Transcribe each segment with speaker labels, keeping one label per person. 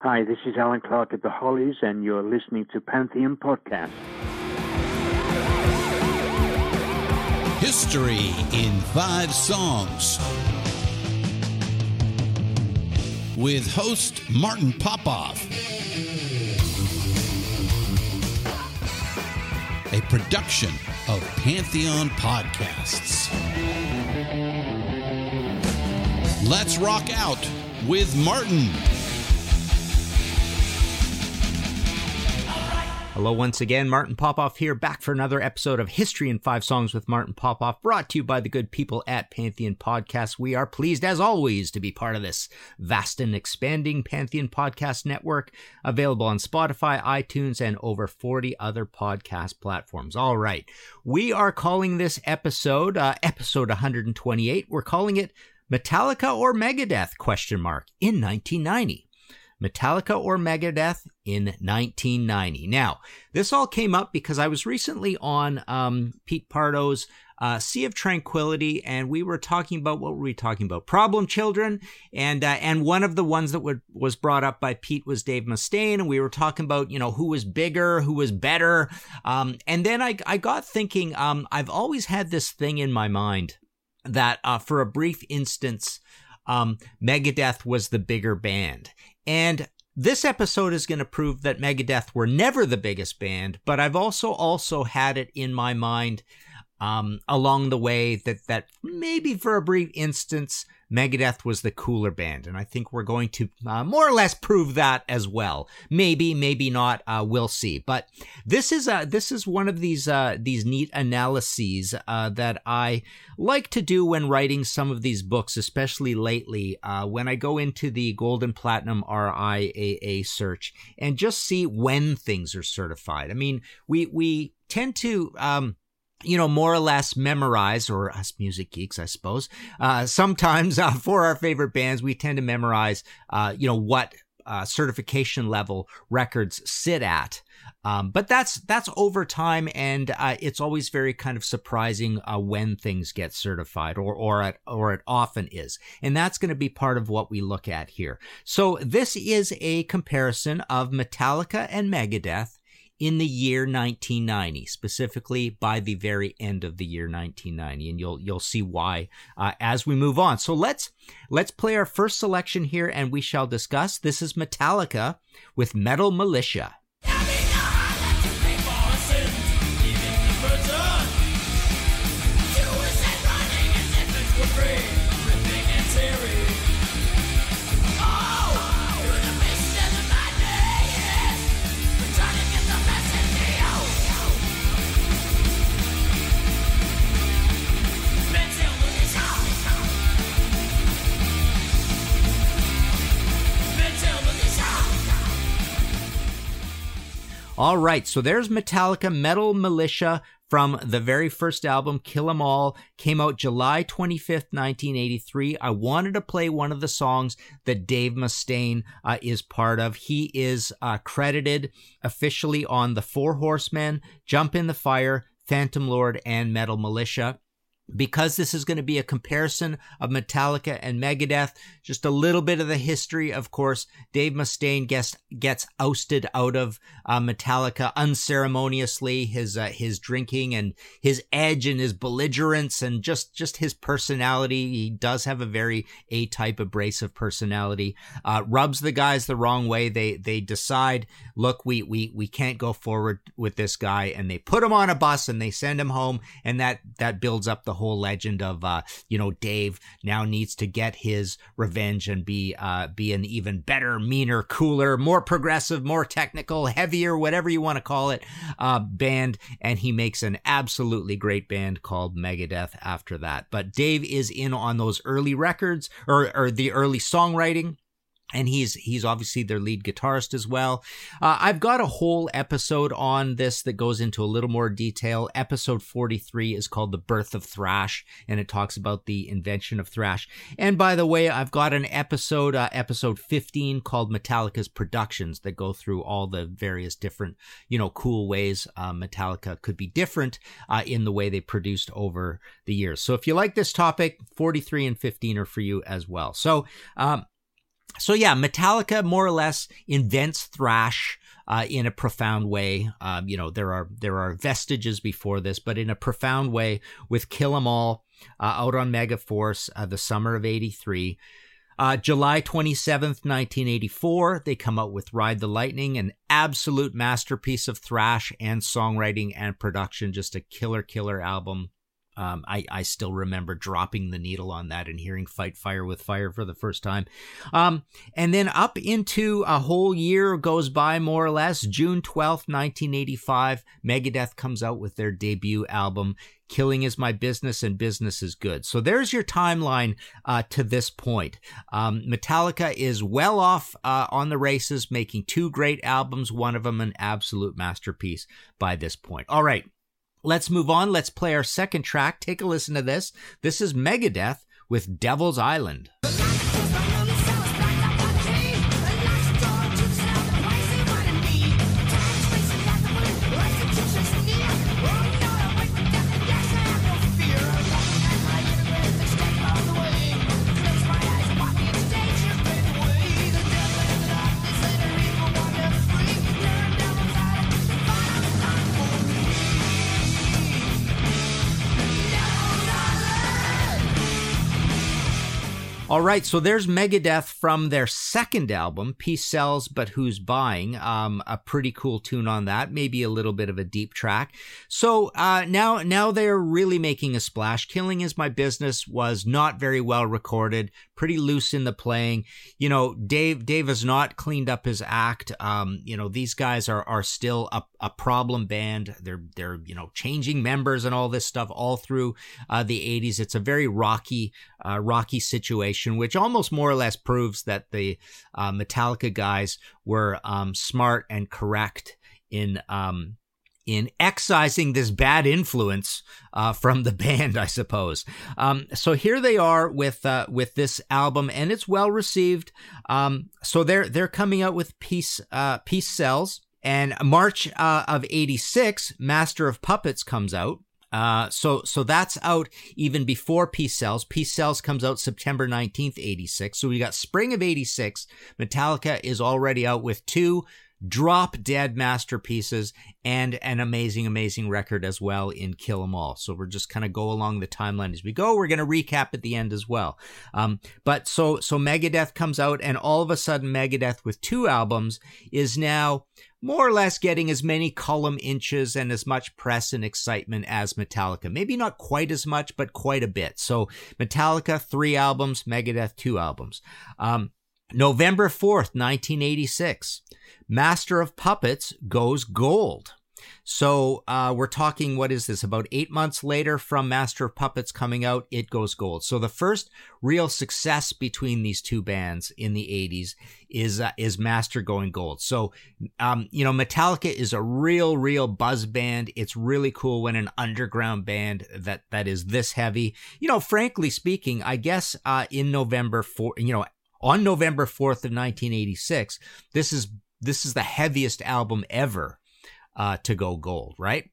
Speaker 1: Hi, this is Allan Clarke at the Hollies, and you're listening to Pantheon Podcast.
Speaker 2: History in Five Songs with host Martin Popoff. A production of Pantheon Podcasts. Let's rock out with Martin.
Speaker 3: Hello, once again. Martin Popoff here, back for another episode of History in Five Songs with Martin Popoff, brought to you by the good people at Pantheon Podcast. We are pleased, as always, to be part of this vast and expanding Pantheon Podcast network, available on Spotify, iTunes, and over 40 other podcast platforms. All right. We are calling this episode, uh, episode 128, we're calling it Metallica or Megadeth, question mark, in 1990. Metallica or Megadeth in 1990. Now, this all came up because I was recently on um, Pete Pardo's uh, Sea of Tranquility, and we were talking about what were we talking about? Problem children, and uh, and one of the ones that was brought up by Pete was Dave Mustaine, and we were talking about you know who was bigger, who was better, um, and then I I got thinking um, I've always had this thing in my mind that uh, for a brief instance. Um, Megadeth was the bigger band. And this episode is going to prove that Megadeth were never the biggest band, but I've also also had it in my mind um, along the way that that maybe for a brief instance Megadeth was the cooler band, and I think we're going to uh, more or less prove that as well. Maybe, maybe not. Uh, we'll see. But this is uh, this is one of these uh, these neat analyses uh, that I like to do when writing some of these books, especially lately when I go into the Gold and Platinum RIAA search and just see when things are certified. I mean, we we tend to um, you know, more or less memorize, or us music geeks, I suppose. Uh, sometimes uh, for our favorite bands, we tend to memorize, uh, you know, what uh, certification level records sit at. Um, but that's that's over time, and uh, it's always very kind of surprising uh, when things get certified, or or it, or it often is, and that's going to be part of what we look at here. So this is a comparison of Metallica and Megadeth in the year 1990, specifically by the very end of the year 1990, and you'll you'll see why uh, as we move on. So let's let's play our first selection here, and we shall discuss. This is Metallica with Metal Militia. All right, so there's Metallica Metal Militia from the very first album, Kill 'Em All, came out July 25th, 1983. I wanted to play one of the songs that Dave Mustaine uh, is part of. He is uh, credited officially on The Four Horsemen, Jump in the Fire, Phantom Lord, and Metal Militia because this is going to be a comparison of Metallica and Megadeth, just a little bit of the history. Of course, Dave Mustaine gets gets ousted out of uh, Metallica unceremoniously. His uh, his drinking and his edge and his belligerence and just just his personality. He does have a very A type abrasive personality. Uh, rubs the guys the wrong way. They they decide, look, we we we can't go forward with this guy, and they put him on a bus and they send him home, and that that builds up the whole legend of uh, you know Dave now needs to get his revenge and be uh, be an even better, meaner, cooler, more progressive, more technical, heavier, whatever you want to call it, uh, band, and he makes an absolutely great band called Megadeth after that. But Dave is in on those early records or or the early songwriting and he's he's obviously their lead guitarist as well. Uh, I've got a whole episode on this that goes into a little more detail. Episode 43 is called The Birth of Thrash, and it talks about the invention of thrash. And by the way, I've got an episode, uh, episode 15, called Metallica's Productions that go through all the various different, you know, cool ways uh, Metallica could be different uh, in the way they produced over the years. So if you like this topic, 43 and 15 are for you as well. So, um, so yeah, Metallica more or less invents thrash uh, in a profound way. Um, you know, there are there are vestiges before this, but in a profound way with Kill 'Em All uh, out on Megaforce, uh, the summer of '83. Uh, July 27th, 1984, they come out with Ride the Lightning, an absolute masterpiece of thrash and songwriting and production, just a killer, killer album. Um, I, I still remember dropping the needle on that and hearing Fight Fire with Fire for the first time. Um, and then up into a whole year goes by, more or less. June 12th, 1985, Megadeth comes out with their debut album, Killing is My Business and Business is Good. So there's your timeline uh, to this point. Um, Metallica is well off uh, on the races, making two great albums, one of them an absolute masterpiece by this point. All right. Let's move on. Let's play our second track. Take a listen to this. This is Megadeth with Devil's Island. All right, so there's Megadeth from their second album, Peace Sells, but Who's Buying? Um, a pretty cool tune on that, maybe a little bit of a deep track. So uh, now, now they're really making a splash. Killing is My Business was not very well recorded, pretty loose in the playing. You know, Dave Dave has not cleaned up his act. Um, you know, these guys are are still a, a problem band. They're they're you know changing members and all this stuff all through uh, the '80s. It's a very rocky uh, rocky situation, which almost more or less proves that the uh, Metallica guys were um, smart and correct in um, in excising this bad influence uh, from the band, I suppose. Um, so here they are with uh, with this album, and it's well received. Um, so they're they're coming out with Peace uh, Peace Sells, and March uh, of '86, Master of Puppets comes out. Uh, so so that's out even before Peace Sells. Peace Sells comes out September 19th, 86. So we got spring of 86. Metallica is already out with two drop dead masterpieces and an amazing, amazing record as well in Kill 'Em All. So we're just kind of go along the timeline as we go. We're going to recap at the end as well. Um, but so, so Megadeth comes out and all of a sudden Megadeth with two albums is now more or less getting as many column inches and as much press and excitement as Metallica. Maybe not quite as much, but quite a bit. So Metallica, three albums, Megadeth, two albums. Um, November 4th, 1986, Master of Puppets goes gold. So uh, we're talking, what is this? About eight months later from Master of Puppets coming out, it goes gold. So the first real success between these two bands in the 80s is uh, is Master going gold. So um, you know, Metallica is a real, real buzz band. It's really cool when an underground band that that is this heavy. You know, frankly speaking, I guess uh, in November for you know on November 4th of 1986. This is this is the heaviest album ever uh, to go gold, right?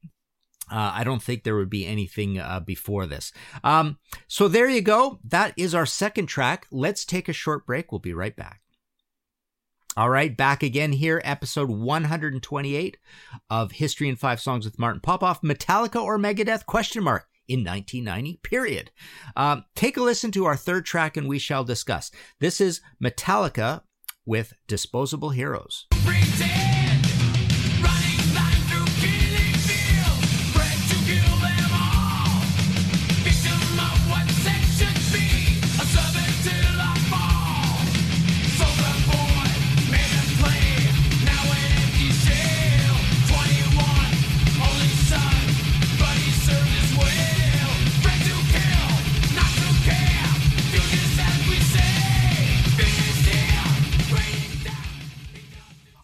Speaker 3: Uh, I don't think there would be anything uh, before this. Um, so there you go. That is our second track. Let's take a short break. We'll be right back. All right, back again here, episode 128 of History in Five Songs with Martin Popoff. Metallica or Megadeth? Question mark in 1990, period. Um, take a listen to our third track and we shall discuss. This is Metallica with Disposable Heroes.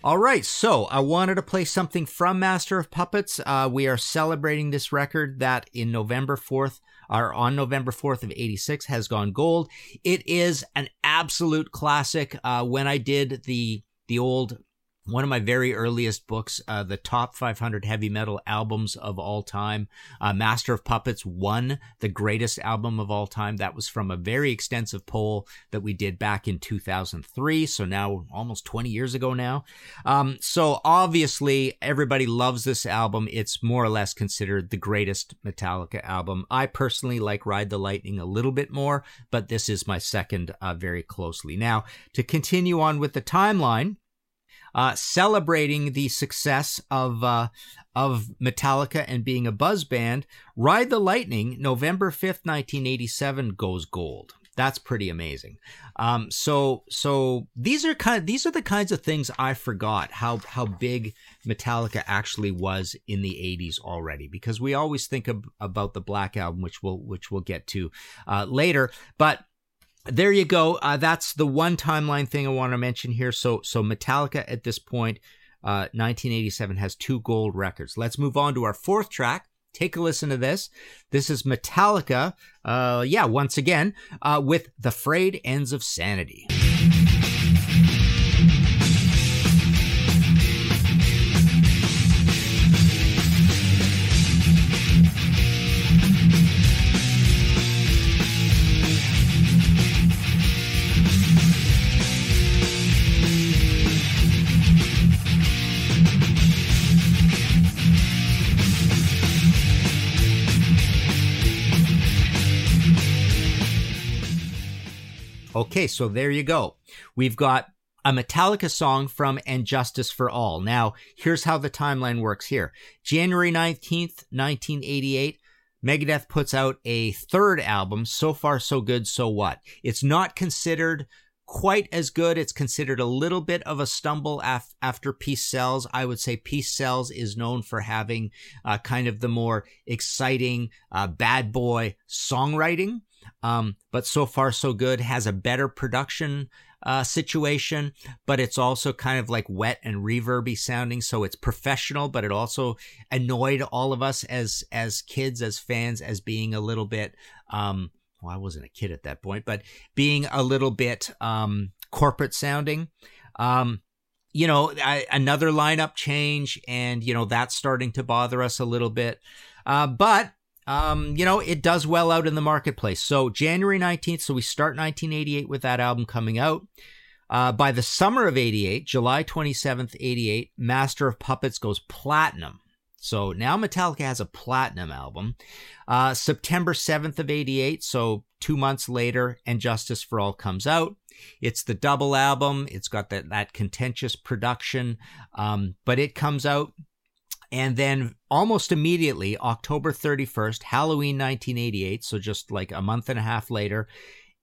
Speaker 3: All right, so I wanted to play something from Master of Puppets. Uh, we are celebrating this record that in November 4th, or on November 4th of 86, has gone gold. It is an absolute classic. Uh, when I did the the old one of my very earliest books, uh, the top 500 heavy metal albums of all time. Uh, Master of Puppets won the greatest album of all time. That was from a very extensive poll that we did back in 2003. So now almost 20 years ago now. Um, so obviously everybody loves this album. It's more or less considered the greatest Metallica album. I personally like Ride the Lightning a little bit more, but this is my second uh, very closely. Now to continue on with the timeline, uh, celebrating the success of uh, of Metallica and being a buzz band. Ride the Lightning, November fifth, nineteen eighty seven, goes gold. That's pretty amazing. Um, so so these are kind of, these are the kinds of things I forgot how how big Metallica actually was in the 80s already because we always think about the Black album which we'll which we'll get to uh, later but there you go. Uh, that's the one timeline thing I want to mention here. So, so Metallica at this point, uh, 1987 has two gold records. Let's move on to our fourth track. Take a listen to this. This is Metallica. Uh, yeah, once again, uh, with the frayed ends of sanity. Okay, so there you go. We've got a Metallica song from And Justice for All. Now, here's how the timeline works here. January 19th, 1988, Megadeth puts out a third album, So Far So Good, So What. It's not considered quite as good. It's considered a little bit of a stumble af- after Peace Sells. I would say Peace Sells is known for having uh, kind of the more exciting uh, bad boy songwriting. Um, but so far so good. Has a better production uh, situation, but it's also kind of like wet and reverby sounding. So it's professional, but it also annoyed all of us as as kids, as fans, as being a little bit. Um, well, I wasn't a kid at that point, but being a little bit um, corporate sounding. Um, you know, I, another lineup change, and you know that's starting to bother us a little bit. Uh, but um, you know, it does well out in the marketplace. So January 19th, so we start 1988 with that album coming out. Uh, by the summer of 88, July 27th, 88, Master of Puppets goes platinum. So now Metallica has a platinum album. Uh, September 7th of 88, so two months later, And Justice for All comes out. It's the double album. It's got that, that contentious production, um, but it comes out and then almost immediately, October 31st, Halloween 1988, so just like a month and a half later,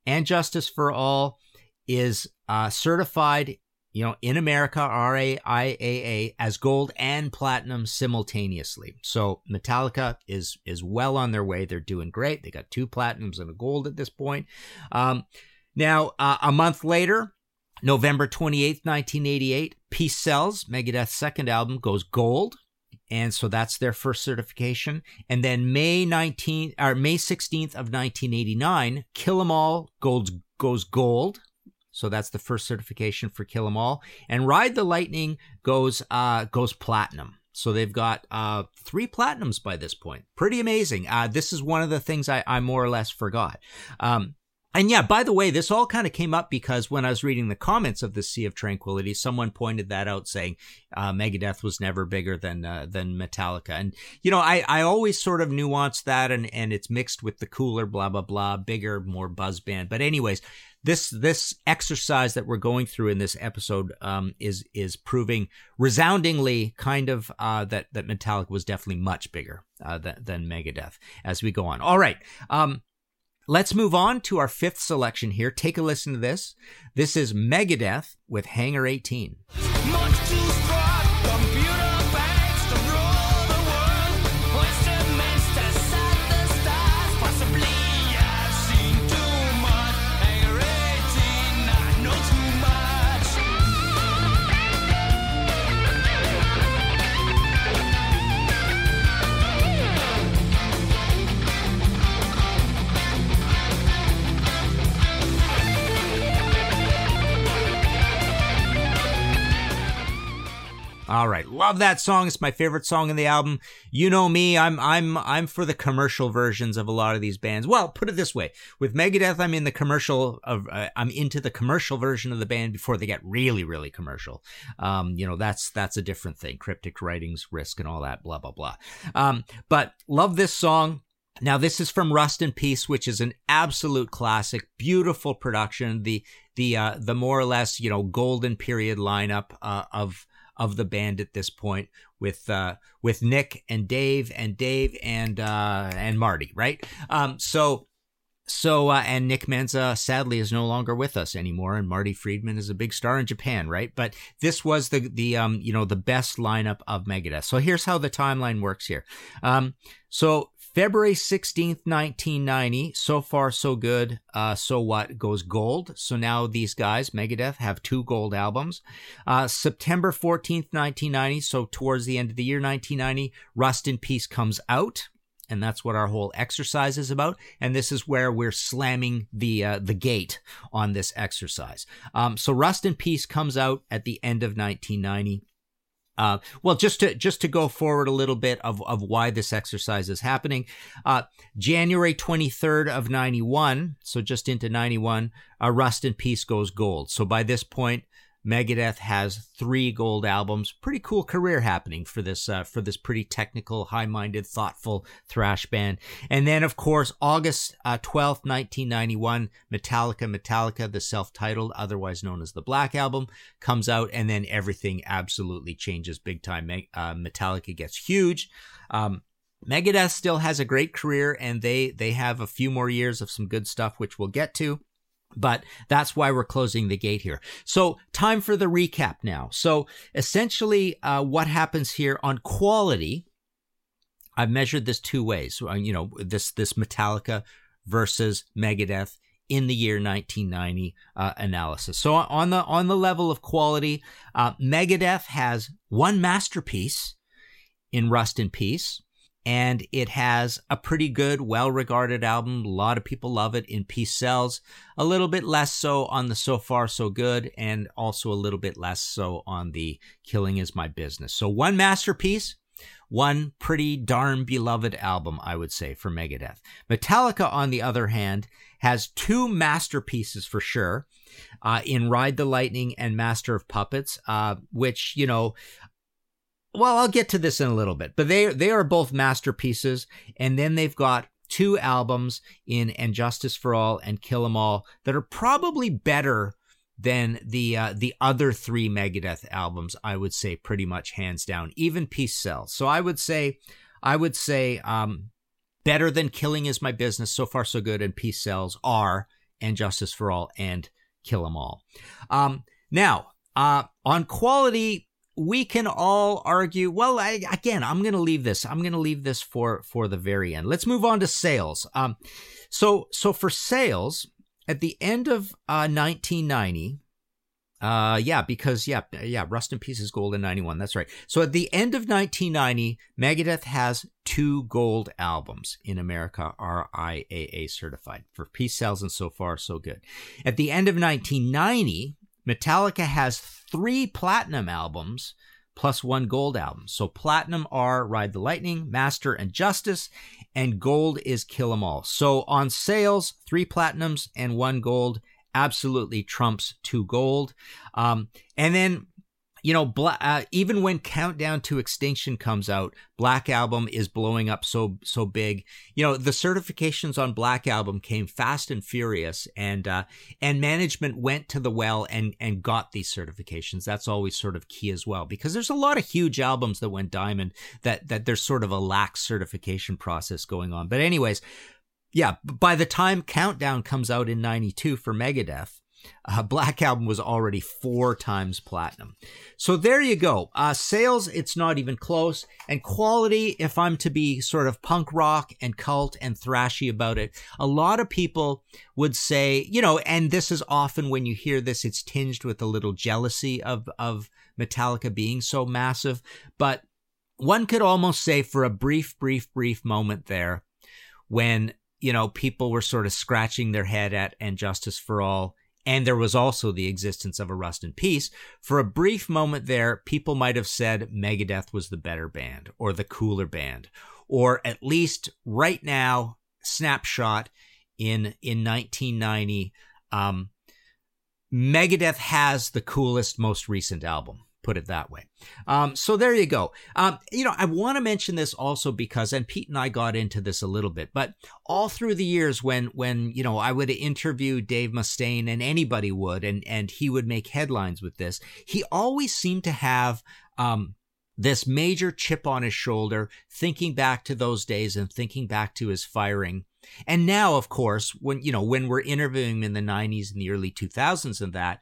Speaker 3: and Justice for All is uh, certified, you know, in America, RIAA, as gold and platinum simultaneously. So Metallica is is well on their way. They're doing great. They got two platinums and a gold at this point. Um, now, uh, a month later, November 28th, 1988, Peace Sells, Megadeth's second album, goes gold. And so that's their first certification. And then May 19th or May 16th of 1989, Kill 'Em All goes, goes gold. So that's the first certification for Kill 'Em All. And Ride the Lightning goes uh, goes platinum. So they've got uh, three platinums by this point. Pretty amazing. Uh, this is one of the things I, I more or less forgot. Um, and yeah, by the way, this all kind of came up because when I was reading the comments of the Sea of Tranquility, someone pointed that out, saying uh, Megadeth was never bigger than uh, than Metallica. And you know, I I always sort of nuance that, and and it's mixed with the cooler, blah blah blah, bigger, more buzz band. But anyways, this this exercise that we're going through in this episode um, is is proving resoundingly kind of uh, that that Metallica was definitely much bigger uh, than, than Megadeth as we go on. All right. Um, Let's move on to our fifth selection here. Take a listen to this. This is Megadeth with Hangar 18. Love that song. It's my favorite song in the album. You know me, I'm I'm I'm for the commercial versions of a lot of these bands. Well, put it this way: with Megadeth, I'm in the commercial of uh, I'm into the commercial version of the band before they get really really commercial. Um, you know, that's that's a different thing. Cryptic writings, risk, and all that. Blah blah blah. Um, but love this song. Now this is from Rust in Peace, which is an absolute classic, beautiful production. The the uh, the more or less you know golden period lineup uh, of of the band at this point with uh, with Nick and Dave and Dave and uh, and Marty, right? Um, so so uh, and Nick Menza sadly is no longer with us anymore, and Marty Friedman is a big star in Japan, right? But this was the the um you know the best lineup of Megadeth. So here's how the timeline works here. Um, so February 16th, 1990. So far, so good. Uh, so what goes gold. So now these guys, Megadeth, have two gold albums. Uh, September 14th, 1990. So towards the end of the year, 1990, Rust in Peace comes out. And that's what our whole exercise is about. And this is where we're slamming the uh, the gate on this exercise. Um, so Rust in Peace comes out at the end of 1990. Uh, well, just to just to go forward a little bit of, of why this exercise is happening, uh, January 23rd of 91, so just into 91, uh, Rust in Peace goes gold. So by this point, Megadeth has three gold albums. Pretty cool career happening for this uh, for this pretty technical, high-minded, thoughtful thrash band. And then, of course, August uh, twelfth, nineteen ninety-one, Metallica, Metallica, the self-titled, otherwise known as the Black Album, comes out, and then everything absolutely changes big time. Uh, Metallica gets huge. Um, Megadeth still has a great career, and they they have a few more years of some good stuff, which we'll get to. But that's why we're closing the gate here. So, time for the recap now. So, essentially, uh, what happens here on quality, I've measured this two ways. Uh, you know, this this Metallica versus Megadeth in the year 1990 uh, analysis. So, on the on the level of quality, uh, Megadeth has one masterpiece in Rust in Peace and it has a pretty good, well regarded album. A lot of people love it in Peace Sells. A little bit less so on the So Far So Good, and also a little bit less so on the Killing Is My Business. So, one masterpiece, one pretty darn beloved album, I would say, for Megadeth. Metallica, on the other hand, has two masterpieces for sure. Uh, in Ride the Lightning and Master of Puppets, uh, which, you know, well, I'll get to this in a little bit, but they they are both masterpieces, and then they've got two albums in And Justice for All and Kill 'Em All that are probably better than the uh, the other three Megadeth albums. I would say pretty much hands down, even Peace Sells." So I would say, I would say, um, better than Killing is my business. So far, so good, and Peace Sells" are And Justice for All and Kill 'Em All. Um, now, uh, on quality, we can all argue. Well, I, again, I'm going to leave this. I'm going to leave this for for the very end. Let's move on to sales. Um, so so for sales at the end of uh, 1990. Uh, yeah, because yeah, yeah, Rust in Peace is gold in 91. That's right. So at the end of 1990, Megadeth has two gold albums in America, RIAA certified for Peace Sells and so far so good. At the end of 1990, Metallica has three platinum albums plus one gold album. So platinum are Ride the Lightning, Master and Justice, and gold is Kill 'Em All. So on sales, three platinums and one gold absolutely trumps two gold. Um, and then you know, uh, even when Countdown to Extinction comes out, Black Album is blowing up so so big. You know, the certifications on Black Album came fast and furious, and uh, and management went to the well and and got these certifications. That's always sort of key as well, because there's a lot of huge albums that went diamond that that there's sort of a lax certification process going on. But anyways, yeah, by the time Countdown comes out in '92 for Megadeth uh, Black Album was already four times platinum. So there you go. Uh, sales, it's not even close. And quality, if I'm to be sort of punk rock and cult and thrashy about it, a lot of people would say, you know, and this is often when you hear this, it's tinged with a little jealousy of, of Metallica being so massive. But one could almost say for a brief, brief, brief moment there, when, you know, people were sort of scratching their head at And Justice for All and there was also the existence of a Rust in Peace. For a brief moment there, people might have said Megadeth was the better band or the cooler band, or at least right now, snapshot in in 1990, um, Megadeth has the coolest, most recent album put it that way. Um, so there you go. Um, you know, I want to mention this also because, and Pete and I got into this a little bit, but all through the years when, when, you know, I would interview Dave Mustaine and anybody would, and, and he would make headlines with this, he always seemed to have, um, this major chip on his shoulder, thinking back to those days and thinking back to his firing. And now, of course, when, you know, when we're interviewing him in the 90s and the early 2000s and that,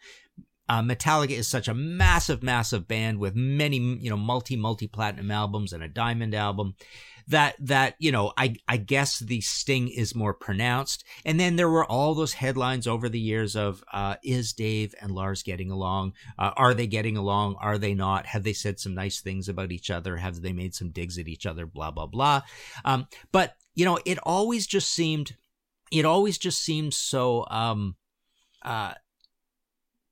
Speaker 3: uh, Metallica is such a massive, massive band with many, you know, multi, multi platinum albums and a diamond album that, that, you know, I, I guess the sting is more pronounced. And then there were all those headlines over the years of, uh, is Dave and Lars getting along? Uh, are they getting along? Are they not? Have they said some nice things about each other? Have they made some digs at each other? Blah, blah, blah. Um, but, you know, it always just seemed, it always just seemed so, um, uh,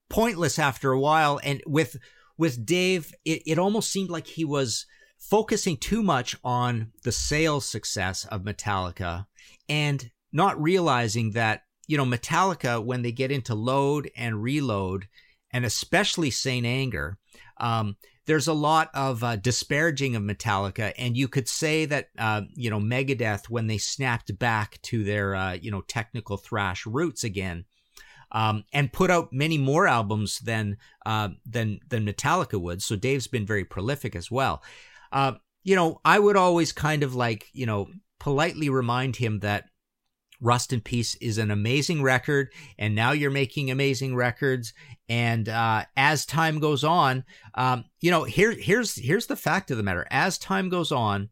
Speaker 3: pointless after a while. And with with Dave, it, it almost seemed like he was focusing too much on the sales success of Metallica and not realizing that, you know, Metallica, when they get into load and reload, and especially Saint Anger, um, there's a lot of uh, disparaging of Metallica, and you could say that uh, you know Megadeth when they snapped back to their uh, you know technical thrash roots again, um, and put out many more albums than uh, than than Metallica would. So Dave's been very prolific as well. Uh, you know, I would always kind of like you know politely remind him that Rust in Peace is an amazing record, and now you're making amazing records. And uh, as time goes on, um, you know, here here's here's the fact of the matter: as time goes on,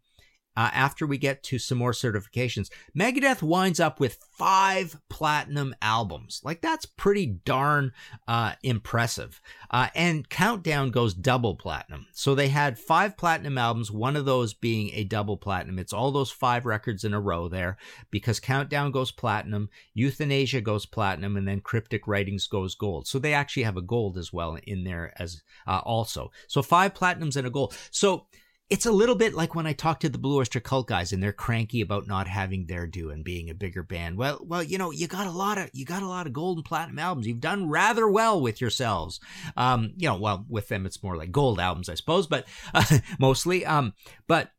Speaker 3: uh, after we get to some more certifications, Megadeth winds up with five platinum albums. Like that's pretty darn uh, impressive. Uh, and Countdown goes double platinum. So they had five platinum albums, one of those being a double platinum. It's all those five records in a row there because Countdown goes platinum, Euthanasia goes platinum, and then Cryptic Writings goes gold. So they actually have a gold as well in there as uh, also. So five platinums and a gold. So it's a little bit like when I talk to the Blue Oyster Cult guys and they're cranky about not having their due and being a bigger band. Well, well, you know, you got a lot of you got a lot of gold and platinum albums. You've done rather well with yourselves. Um, you know, well, with them it's more like gold albums, I suppose, but uh, mostly. Um, but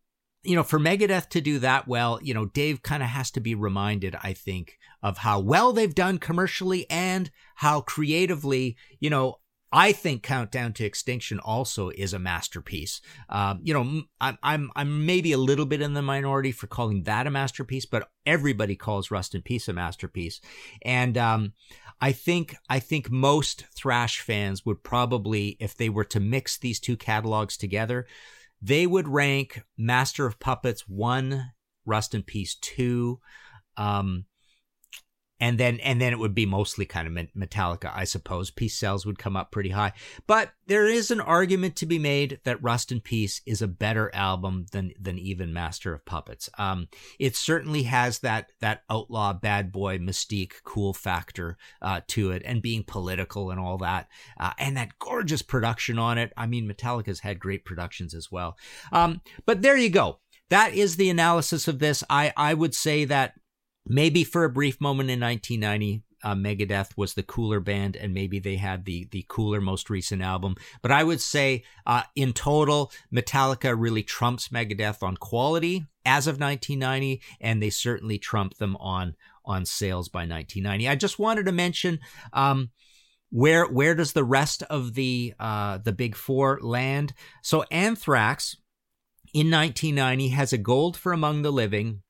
Speaker 3: you know, for Megadeth to do that well, you know, Dave kind of has to be reminded, I think, of how well they've done commercially and how creatively, you know, I think Countdown to Extinction also is a masterpiece. Um, you know, I'm, I'm I'm maybe a little bit in the minority for calling that a masterpiece, but everybody calls Rust in Peace a masterpiece. And um, I think I think most thrash fans would probably, if they were to mix these two catalogs together, they would rank Master of Puppets one, Rust in Peace two. Um, and then and then it would be mostly kind of Metallica, I suppose. Peace Sells would come up pretty high, but there is an argument to be made that Rust in Peace is a better album than than even Master of Puppets. Um, it certainly has that that outlaw bad boy mystique, cool factor uh, to it, and being political and all that, uh, and that gorgeous production on it. I mean, Metallica's had great productions as well. Um, but there you go. That is the analysis of this. I I would say that maybe for a brief moment in 1990 uh, Megadeth was the cooler band, and maybe they had the the cooler most recent album. But I would say, uh, in total, Metallica really trumps Megadeth on quality as of 1990, and they certainly trump them on on sales by 1990. I just wanted to mention. Um, where where does the rest of the uh, the big four land? So Anthrax in 1990 has a gold for Among the Living,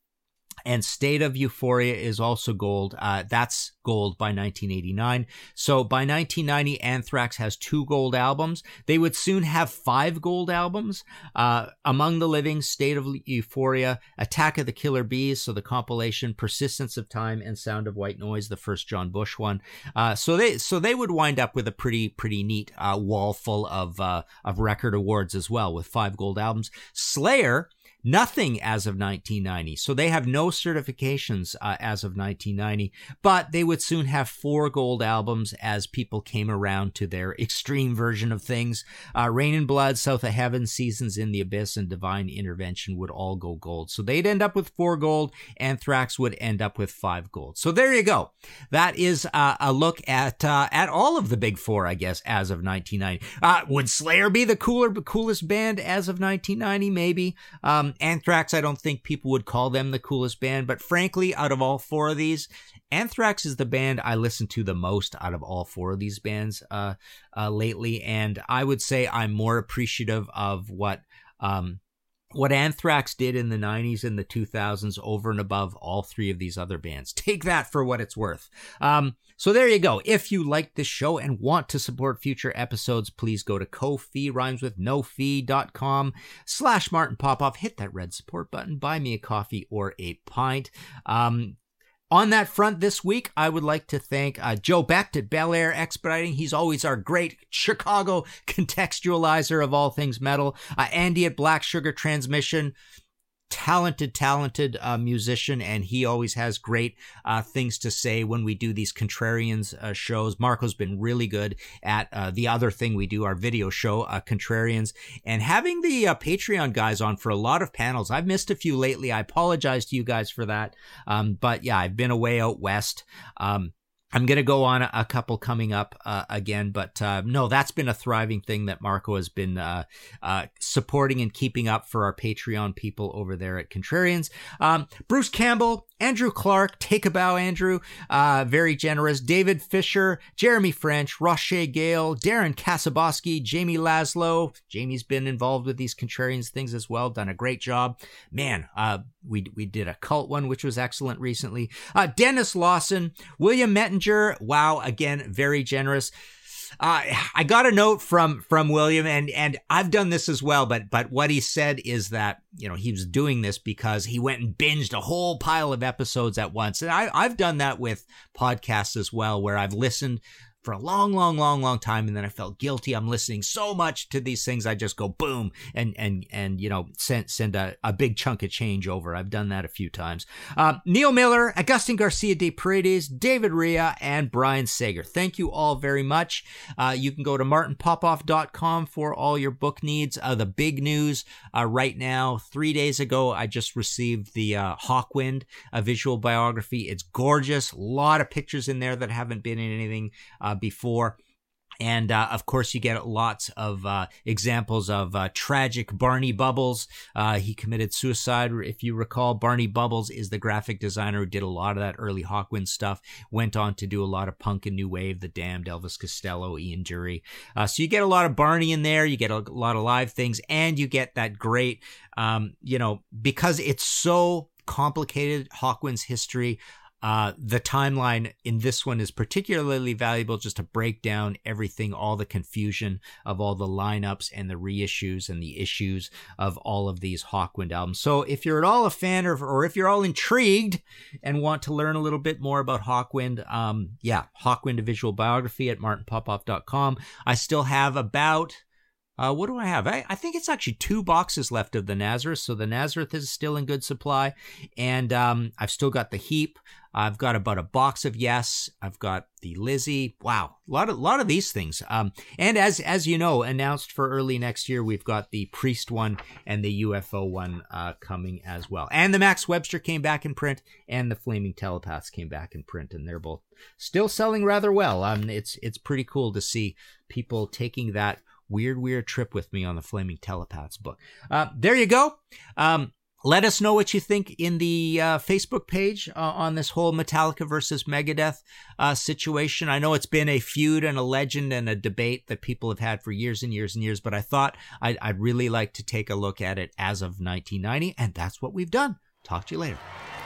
Speaker 3: and State of Euphoria is also gold. Uh, that's gold by 1989. So by 1990, Anthrax has two gold albums. They would soon have five gold albums. Uh, Among the Living, State of Euphoria, Attack of the Killer Bees, so the compilation, Persistence of Time, and Sound of White Noise, the first John Bush one. Uh, so they so they would wind up with a pretty pretty neat uh, wall full of uh, of record awards as well, with five gold albums. Slayer nothing as of 1990. So they have no certifications uh, as of 1990, but they would soon have four gold albums as people came around to their extreme version of things. Uh, Reign in Blood, South of Heaven, Seasons in the Abyss, and Divine Intervention would all go gold. So they'd end up with four gold. Anthrax would end up with five gold. So there you go. That is uh, a look at uh, at all of the big four, I guess, as of 1990. Uh, would Slayer be the cooler, coolest band as of 1990? Maybe. Um, Anthrax, I don't think people would call them the coolest band, but frankly, out of all four of these, Anthrax is the band I listen to the most out of all four of these bands uh, uh, lately, and I would say I'm more appreciative of what um, what Anthrax did in the 90s and the 2000s over and above all three of these other bands. Take that for what it's worth. Um, so there you go. If you like this show and want to support future episodes, please go to Ko-fi, rhymes with no fee.com slash Martin Popoff. Hit that red support button, buy me a coffee or a pint. Um, on that front this week, I would like to thank uh, Joe Becht at Bel Air Expediting. He's always our great Chicago contextualizer of all things metal. Uh, Andy at Black Sugar Transmission talented, talented uh, musician, and he always has great uh, things to say when we do these contrarians uh, shows. Marco's been really good at uh, the other thing we do, our video show, uh, Contrarians, and having the uh, Patreon guys on for a lot of panels. I've missed a few lately. I apologize to you guys for that, um, but yeah, I've been away out west. Um, I'm going to go on a, couple coming up uh, again, but uh, no, that's been a thriving thing that Marco has been uh, uh supporting and keeping up for our Patreon people over there at Contrarians. Um, Bruce Campbell, Andrew Clark, take a bow, Andrew, uh, very generous. David Fisher, Jeremy French, Roche Gale, Darren Kasaboski, Jamie Laszlo. Jamie's been involved with these Contrarians things as well, done a great job. Man, uh, we we did a cult one, which was excellent recently. Dennis Lawson, William Mettinger. Wow, again, very generous. Uh, I got a note from from William, and and I've done this as well. But but what he said is that you know he was doing this because he went and binged a whole pile of episodes at once, and I I've done that with podcasts as well, where I've listened for a long, long, long, long time. And then I felt guilty. I'm listening so much to these things. I just go boom and, and, and, you know, send, send a, a big chunk of change over. I've done that a few times. Uh, Neil Miller, Agustin Garcia de Paredes, David Ria, and Brian Sager. Thank you all very much. Uh, you can go to martinpopoff.com for all your book needs. Uh, the big news, uh, right now, three days ago, I just received the, uh, Hawkwind, a visual biography. It's gorgeous. A lot of pictures in there that haven't been in anything, uh, before. And uh, of course, you get lots of uh, examples of uh, tragic Barney Bubbles. Uh, he committed suicide, if you recall. Barney Bubbles is the graphic designer who did a lot of that early Hawkwind stuff. Went on to do a lot of punk and new wave, The Damned, Elvis Costello, Ian Dury. Uh, so you get a lot of Barney in there. You get a lot of live things, and you get that great, um, you know, because it's so complicated. Hawkwind's history. Uh, the timeline in this one is particularly valuable just to break down everything, all the confusion of all the lineups and the reissues and the issues of all of these Hawkwind albums. So if you're at all a fan or, or if you're all intrigued and want to learn a little bit more about Hawkwind, um, yeah, Hawkwind, a visual biography at martinpopoff.com. I still have about uh, what do I have? I, I, think it's actually two boxes left of the Nazareth. So the Nazareth is still in good supply. And um, I've still got the Heep. I've got about a box of Yes. I've got the Lizzy. Wow, a lot of lot of these things. Um, and as as you know, announced for early next year, we've got the Priest one and the UFO one uh, coming as well. And the Max Webster came back in print, and the Flaming Telepaths came back in print, and they're both still selling rather well. Um, it's it's pretty cool to see people taking that weird, weird trip with me on the Flaming Telepaths book. Uh, there you go. Um, let us know what you think in the uh, Facebook page uh, on this whole Metallica versus Megadeth uh, situation. I know it's been a feud and a legend and a debate that people have had for years and years and years, but I thought I'd, I'd really like to take a look at it as of 1990, and that's what we've done. Talk to you later.